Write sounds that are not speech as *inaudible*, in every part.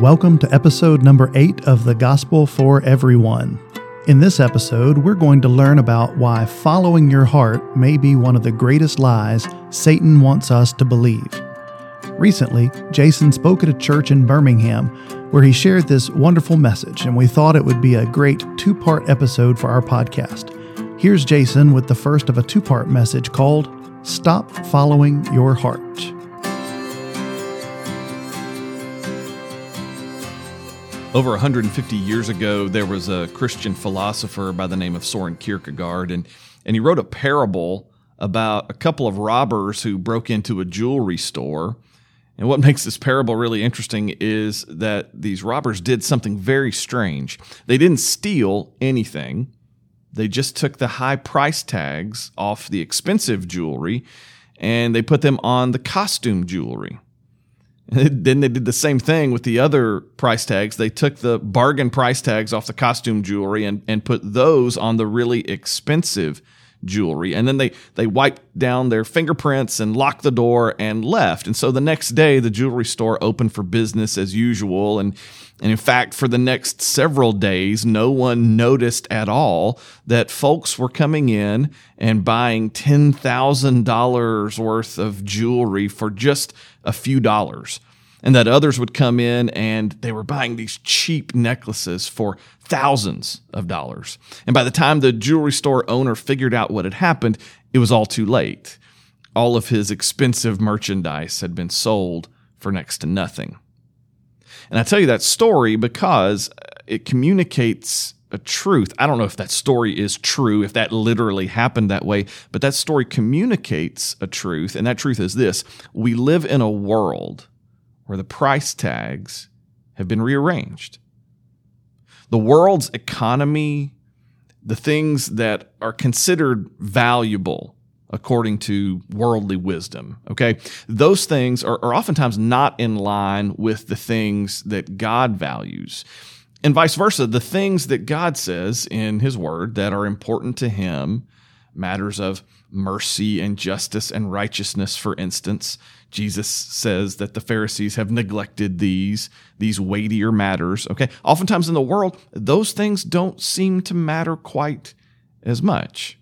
Welcome to episode number eight of the Gospel for Everyone. In this episode, we're going to learn about why following your heart may be one of the greatest lies Satan wants us to believe. Recently, Jason spoke at a church in Birmingham where he shared this wonderful message, and we thought it would be a great two part episode for our podcast. Here's Jason with the first of a two part message called Stop Following Your Heart. Over 150 years ago, there was a Christian philosopher by the name of Soren Kierkegaard, and, and he wrote a parable about a couple of robbers who broke into a jewelry store. And what *laughs* makes this parable really interesting is that these robbers did something very strange. They didn't steal anything, they just took the high price tags off the expensive jewelry and they put them on the costume jewelry. *laughs* then they did the same thing with the other price tags. They took the bargain price tags off the costume jewelry and, and put those on the really expensive jewelry. And then they, they wiped down their fingerprints and locked the door and left. And so the next day, the jewelry store opened for business as usual. And, and in fact, for the next several days, no one noticed at all that folks were coming in and buying $10,000 worth of jewelry for just a few dollars and that others would come in and they were buying these cheap necklaces for thousands of dollars. And by the time the jewelry store owner figured out what had happened, it was all too late. All of his expensive merchandise had been sold for next to nothing. And I tell you that story because it communicates a truth. I don't know if that story is true, if that literally happened that way, but that story communicates a truth. And that truth is this we live in a world where the price tags have been rearranged. The world's economy, the things that are considered valuable according to worldly wisdom, okay, those things are, are oftentimes not in line with the things that God values. And vice versa, the things that God says in His Word that are important to Him, matters of mercy and justice and righteousness, for instance, Jesus says that the Pharisees have neglected these, these weightier matters. Okay. Oftentimes in the world, those things don't seem to matter quite as much.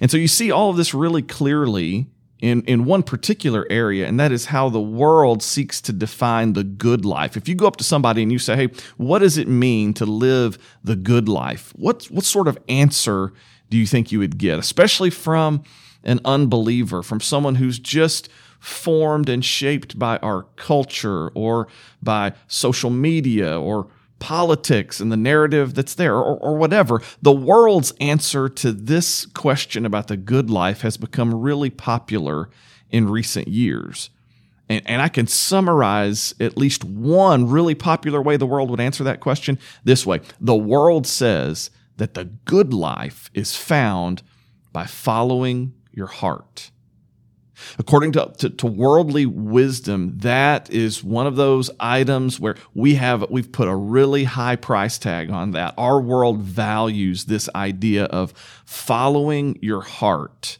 And so you see all of this really clearly in, in one particular area, and that is how the world seeks to define the good life. If you go up to somebody and you say, Hey, what does it mean to live the good life? What, what sort of answer do you think you would get, especially from an unbeliever, from someone who's just formed and shaped by our culture or by social media or politics and the narrative that's there or, or, whatever. The world's answer to this question about the good life has become really popular in recent years. And, and I can summarize at least one really popular way the world would answer that question this way The world says that the good life is found by following your heart. According to, to, to, worldly wisdom, that is one of those items where we have, we've put a really high price tag on that. Our world values this idea of following your heart.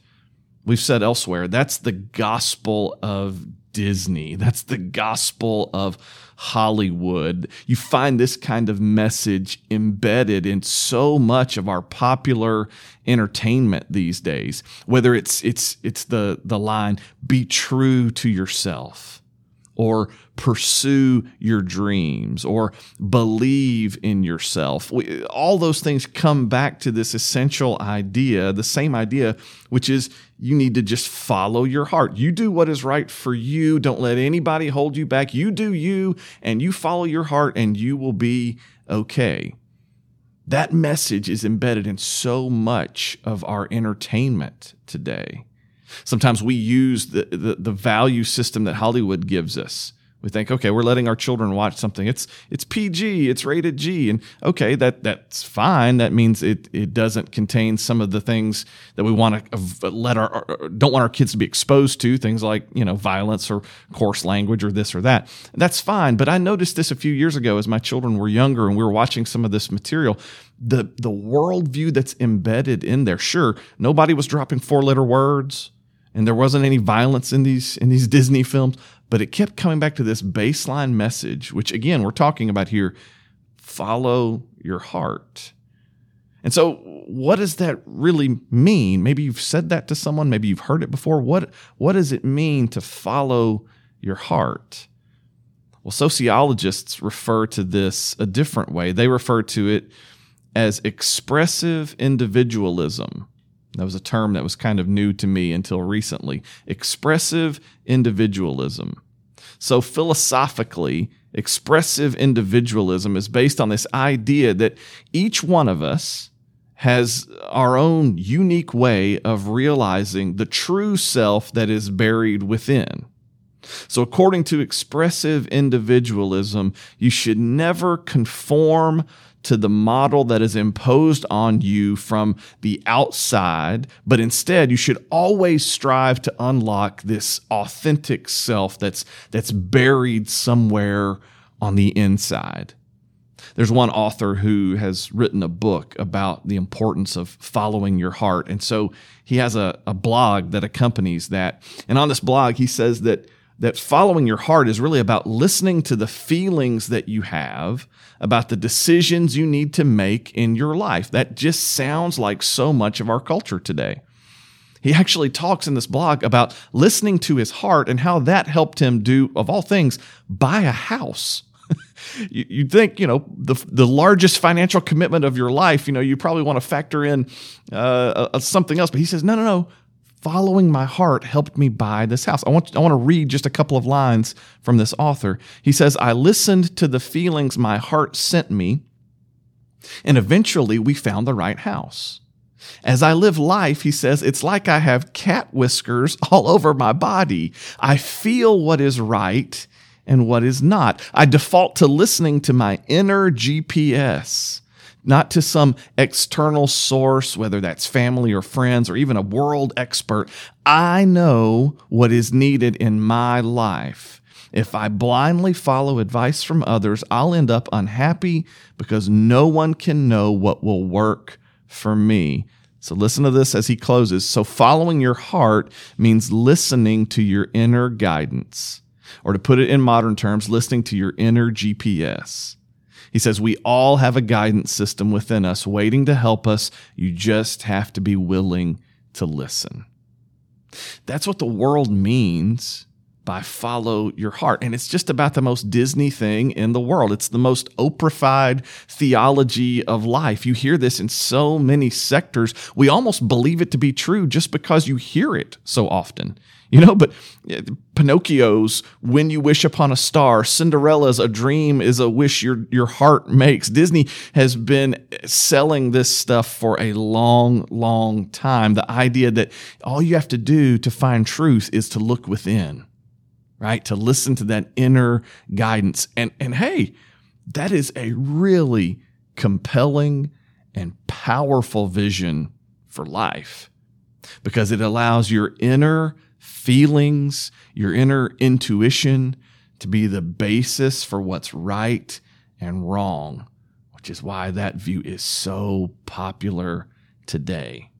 We've said elsewhere, that's the gospel of Disney. That's the gospel of Hollywood. You find this kind of message embedded in so much of our popular entertainment these days. Whether it's it's it's the the line be true to yourself or pursue your dreams or believe in yourself. We, all those things come back to this essential idea, the same idea, which is you need to just follow your heart. You do what is right for you. Don't let anybody hold you back. You do you and you follow your heart and you will be okay. That message is embedded in so much of our entertainment today. Sometimes we use the, the, the value system that Hollywood gives us we think, okay, we're letting our children watch something. It's it's PG, it's rated G, and okay, that that's fine. That means it it doesn't contain some of the things that we want to let our don't want our kids to be exposed to, things like you know violence or coarse language or this or that. That's fine. But I noticed this a few years ago as my children were younger and we were watching some of this material. The the worldview that's embedded in there. Sure, nobody was dropping four letter words, and there wasn't any violence in these in these *laughs* Disney films but it kept coming back to this baseline message, which again, we're talking about here follow your heart. And so, what does that really mean? Maybe you've said that to someone, maybe you've heard it before. What, what does it mean to follow your heart? Well, sociologists refer to this a different way. They refer to it as expressive individualism. That was a term that was kind of new to me until recently. Expressive individualism. So, philosophically, expressive individualism is based on this idea that each one of us has our own unique way of realizing the true self that is buried within. So, according to expressive individualism, you should never conform to the model that is imposed on you from the outside, but instead you should always strive to unlock this authentic self that's, that's buried somewhere on the inside. There's one author who has written a book about the importance of following your heart. And so he has a, a blog that accompanies that. And on this blog, he says that that following your heart is really about listening to the feelings that you have about the decisions you need to make in your life. That just sounds like so much of our culture today. He actually talks in this blog about listening to his heart and how that helped him do, of all things, buy a house. *laughs* You'd think, you know, the the largest financial commitment of your life, you know, you probably want to factor in uh, something else. But he says, no, no, no. Following my heart helped me buy this house. I want I want to read just a couple of lines from this author. He says, I listened to the feelings my heart sent me, and eventually we found the right house. As I live life, he says, it's like I have cat whiskers all over my body. I feel what is right and what is not. I default to listening to my inner GPS, not to some external source, whether that's family or friends or even a world expert. I know what is needed in my life. If I blindly follow advice from others, I'll end up unhappy because no one can know what will work for me. So listen to this as he closes. So following your heart means listening to your inner guidance or to put it in modern terms, listening to your inner GPS. He says, We all have a guidance system within us waiting to help us. You just have to be willing to listen. That's what the world means by follow your heart. And it's just about the most Disney thing in the world. It's the most Oprahfied theology of life. You hear this in so many sectors. We almost believe it to be true just because you hear it so often. You know, but Pinocchio's When You Wish Upon a Star, Cinderella's A Dream is a Wish Your, your Heart Makes. Disney has been selling this stuff for a long, long time. The idea that all you have to do to find truth is to look within, right? To listen to that inner guidance. And, and hey, that is a really compelling and powerful vision for life because it allows your inner feelings, your inner intuition to be the basis for what's right and wrong, which is why that view is so popular today.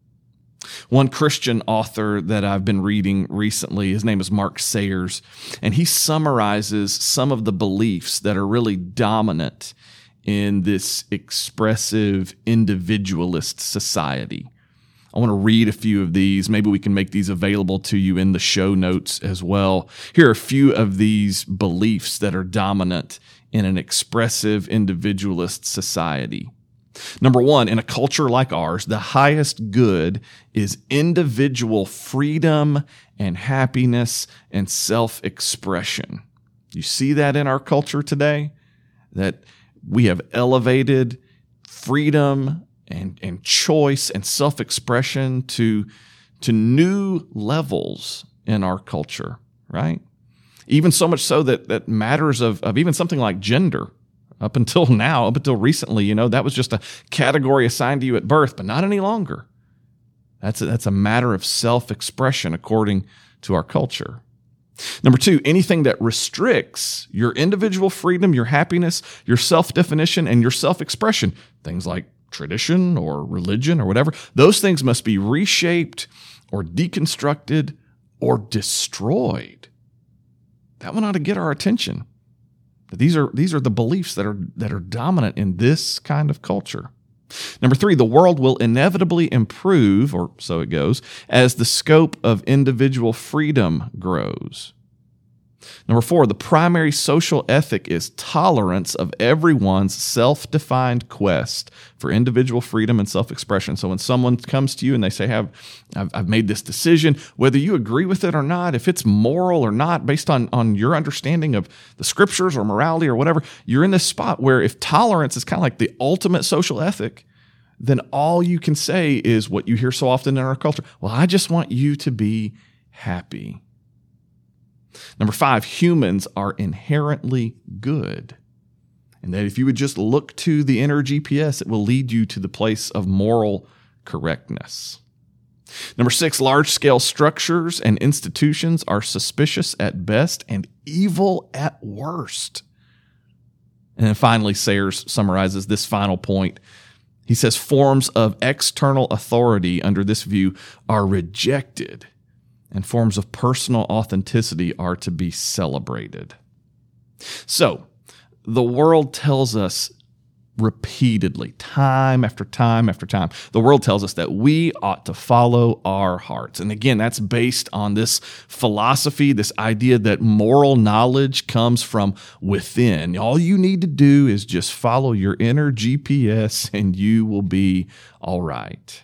One Christian author that I've been reading recently, his name is Mark Sayers, and he summarizes some of the beliefs that are really dominant in this expressive individualist society. I want to read a few of these. Maybe we can make these available to you in the show notes as well. Here are a few of these beliefs that are dominant in an expressive individualist society. Number one, in a culture like ours, the highest good is individual freedom and happiness and self expression. You see that in our culture today? That we have elevated freedom and, and choice and self expression to, to new levels in our culture, right? Even so much so that, that matters of, of even something like gender up until *laughs* now, up until recently, you know, that was just a category assigned to you at birth, but not any longer. That's a, that's a matter of self expression according to our culture. Number two, anything that restricts your individual freedom, your happiness, your self definition, and your self expression, things like tradition or religion or whatever, those things must be reshaped or deconstructed or destroyed. that one ought to get our attention. These are these are the beliefs that are that are dominant in this kind of culture. Number three, the world will inevitably improve, or so it goes, as the scope of individual freedom grows. Number four, the primary social ethic is tolerance of everyone's self defined quest for individual freedom and self expression. So when someone comes to you and they say, I've, I've, made this decision, whether you agree with it or not, if it's moral or not, based on, on your understanding of the scriptures or morality or whatever, you're in this spot where if tolerance is kind of like the ultimate social ethic, then all you can say is what you hear so often in our culture. Well, I just want you to be happy. Number five, humans are inherently good. And that if you would just look to the inner GPS, it will lead you to the place of moral correctness. Number six, large scale structures and institutions are suspicious at best and evil at worst. And then finally, Sayers summarizes this final point. He says forms of external authority under this view are rejected and forms of personal authenticity are to be celebrated. So, the world tells us repeatedly, time after time after time, the world tells us that we ought to follow our hearts. And again, that's based on this philosophy, this idea that moral knowledge comes from within. All you need to do is just follow your inner GPS and you will be all right.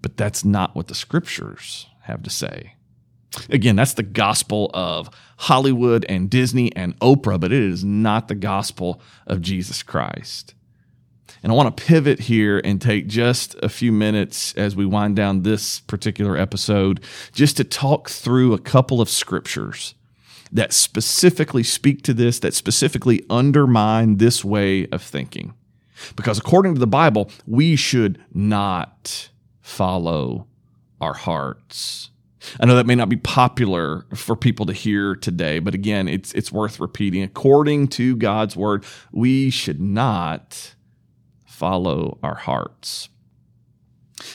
But that's not what the scriptures have to say. Again, that's the gospel of Hollywood and Disney and Oprah, but it is not the gospel of Jesus Christ. And I want to pivot here and take just a few minutes as we wind down this particular episode just to talk through a couple of scriptures that specifically speak to this, that specifically undermine this way of thinking. Because according to the Bible, we should not follow our hearts. I know that may not be popular for people to hear today, but again, it's it's worth repeating. According to God's word, we should not follow our hearts.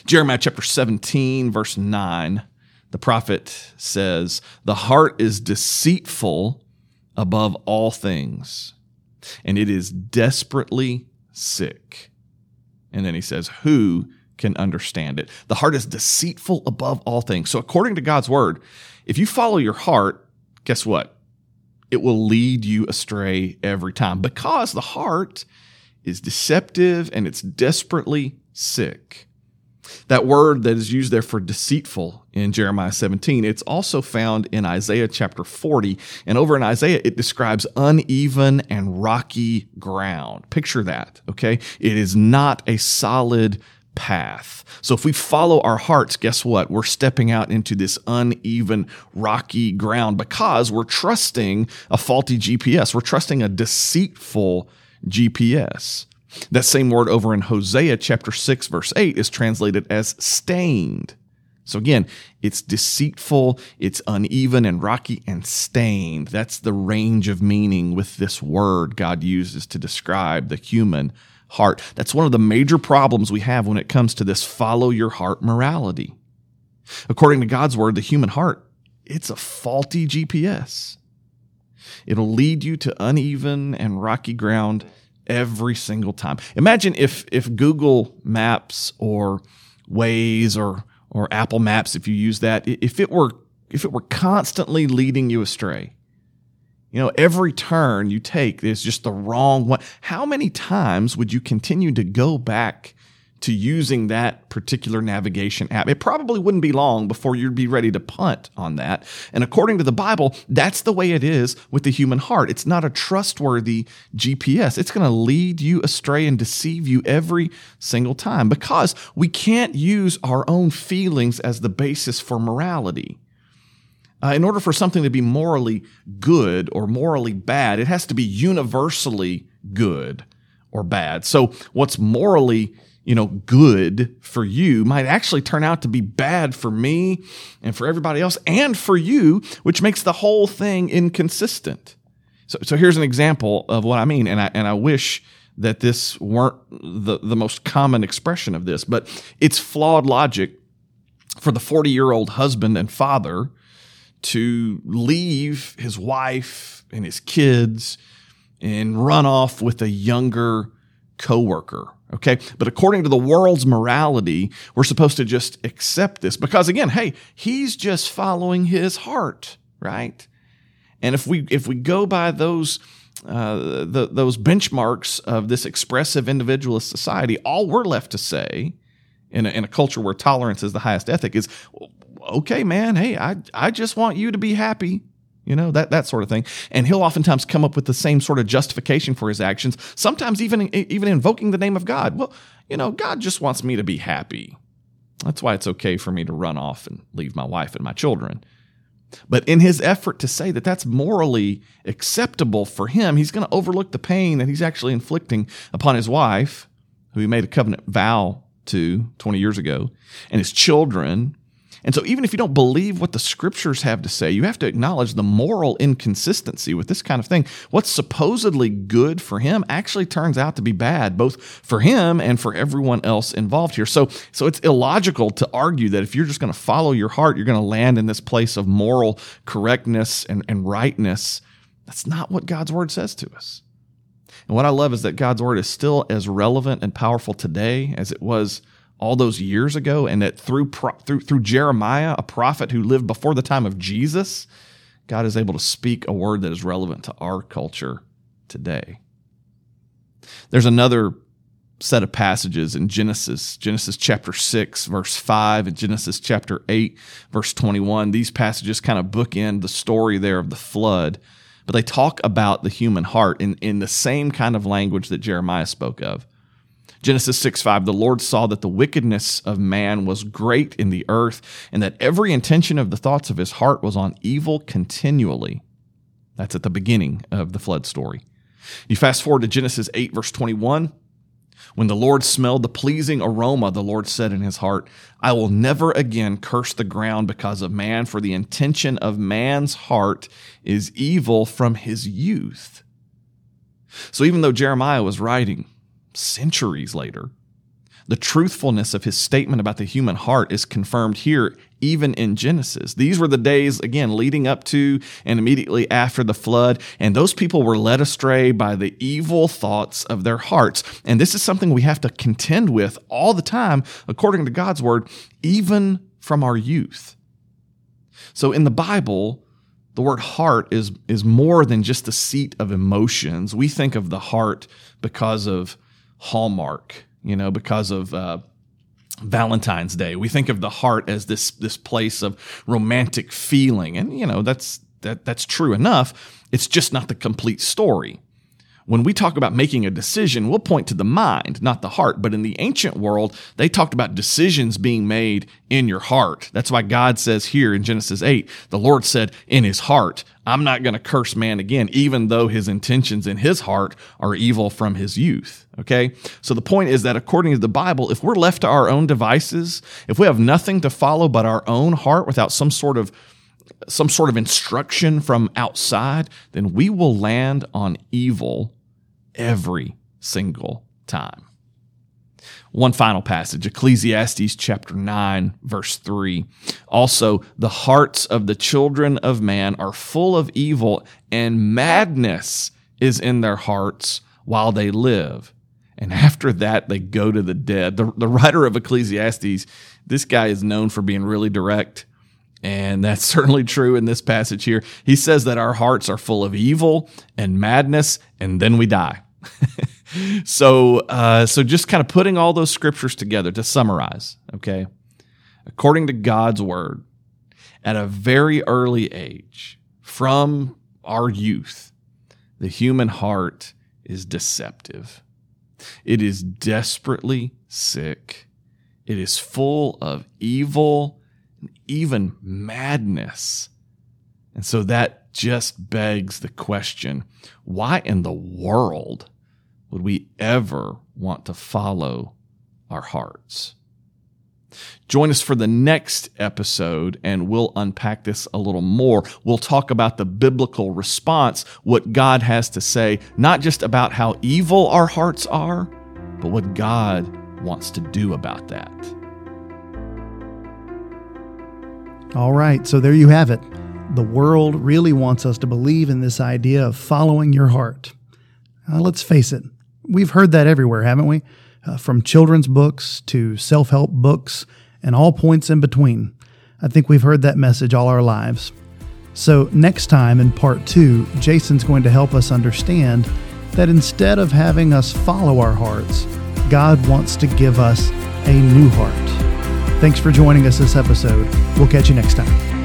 Jeremiah chapter 17 verse 9, the prophet says, "The heart is deceitful above all things, and it is desperately sick." And then he says, "Who can understand it. The heart is deceitful above all things. So, according to God's word, if you follow your heart, guess what? It will lead you astray every time because the heart is deceptive and it's desperately sick. That word that is used there for deceitful in Jeremiah 17, it's also found in Isaiah chapter 40. And over in Isaiah, it describes uneven and rocky ground. Picture that, okay? It is not a solid path. So if we follow our hearts, guess what? We're stepping out into this uneven, rocky ground because we're trusting a faulty GPS. We're trusting a deceitful GPS. That same word over in Hosea chapter 6 verse 8 is translated as stained. So again, it's deceitful, it's uneven and rocky and stained. That's the range of meaning with this word God uses to describe the human heart. That's one of the major problems we have when it comes to this follow your heart morality. According to God's word, the human heart, it's a faulty GPS. It'll lead you to uneven and rocky ground every single time. Imagine if if Google Maps or Waze or or Apple Maps if you use that, if it were if it were constantly leading you astray, you know, every turn you take is just the wrong one. How many times would you continue to go back to using that particular navigation app? It probably wouldn't be long before you'd be ready to punt on that. And according to the Bible, that's the way it is with the human heart. It's not a trustworthy GPS. It's going to lead you astray and deceive you every single time because we can't use our own feelings as the basis for morality. Uh, in order for something to be morally good or morally bad, it has to be universally good or bad. So what's morally, you know, good for you might actually turn out to be bad for me and for everybody else and for you, which makes the whole thing inconsistent. So, so here's an example of what I mean, and I and I wish that this weren't the, the most common expression of this, but it's flawed logic for the 40 year old husband and father to leave his wife and his kids and run off with a younger coworker. Okay. But according to the world's morality, we're supposed to just accept this because again, hey, he's just following his heart, right? And if we if we go by those uh, the, those benchmarks of this expressive individualist society, all we're left to say in a, in a culture where tolerance is the highest ethic is, okay, man, hey, I I just want you to be happy you know that that sort of thing. And he'll oftentimes come up with the same sort of justification for his actions sometimes even even invoking the name of god. Well you know god just wants me to be happy. That's why it's okay for me to run off and leave my wife and my children. But in his effort to say that that's morally acceptable for him he's going to overlook the pain that he's actually inflicting upon his wife who he made a covenant vow to 20 years ago and his children and so, even if you don't believe what the scriptures have to say, you have to acknowledge the moral inconsistency with this kind of thing. What's supposedly good for him actually turns out to be bad, both for him and for everyone else involved here. So, so it's illogical to argue that if you're just going to follow your heart, you're going to land in this place of moral correctness and, and rightness. That's not what God's word says to us. And what I love is that God's word is still as relevant and powerful today as it was all those years ago, and that through through through Jeremiah, a prophet who lived before the time of Jesus, God is able to speak a word that is relevant to our culture today. There's another set of passages in Genesis, Genesis chapter 6, verse 5, and Genesis chapter 8, verse 21. These passages kind of bookend the story there of the flood, but they talk about the human heart in, in the same kind of language that Jeremiah spoke of. Genesis 6 5, the Lord saw that the wickedness of man was great in the earth, and that every intention of the thoughts of his heart was on evil continually. That's at the beginning of the flood story. You fast forward to Genesis 8, verse 21. When the Lord smelled the pleasing aroma, the Lord said in his heart, I will never again curse the ground because of man, for the intention of man's heart is evil from his youth. So even though Jeremiah was writing centuries later. The truthfulness of his statement about the human heart is confirmed here, even in Genesis. These were the days, again, leading up to and immediately after the flood, and those people were led astray by the evil thoughts of their hearts. And this is something we have to contend with all the time, according to God's word, even from our youth. So in the Bible, the word heart is, is more than just the seat of emotions. We think of the heart because of Hallmark, you know, because of uh, Valentine's Day. We think of the heart as this this place of romantic feeling, and you know that's that that's true enough. It's just not the complete story. When we talk about making a decision, we'll point to the mind, not the heart. But in the ancient world, they talked about decisions being made in your heart. That's why God says here in Genesis 8, the Lord said in his heart, I'm not going to curse man again, even though his intentions in his heart are evil from his youth. Okay? So the point is that according to the Bible, if we're left to our own devices, if we have nothing to follow but our own heart without some sort of some sort of instruction from outside, then we will land on evil every single time. One final passage, Ecclesiastes chapter 9, verse 3. Also, the hearts of the children of man are full of evil, and madness is in their hearts while they live. And after that, they go to the dead. The, the writer of Ecclesiastes, this guy is known for being really direct. And that's *laughs* certainly true in this passage here. He says that our hearts are full of evil and madness, and then we die. *laughs* so, uh, so just kind of putting all those scriptures together to summarize, okay? According to God's word, at a very early age, from our youth, the human heart is deceptive. It is desperately sick. It is full of evil even madness. And so that just begs the question why in the world would we ever want to follow our hearts? Join us for the next episode and we'll unpack this a little more. We'll talk about the biblical response, what God has to say, not just about how evil our hearts are, but what God wants to do about that. All right, so there you have it. The world really wants us to believe in this idea of following your heart. Now, let's face it, we've heard that everywhere, haven't we? Uh, from children's books to self help books and all points in between. I think we've heard that message all our lives. So, next time in part two, Jason's going to help us understand that instead of having us follow our hearts, God wants to give us a new heart. Thanks for joining us this episode. We'll catch you next time.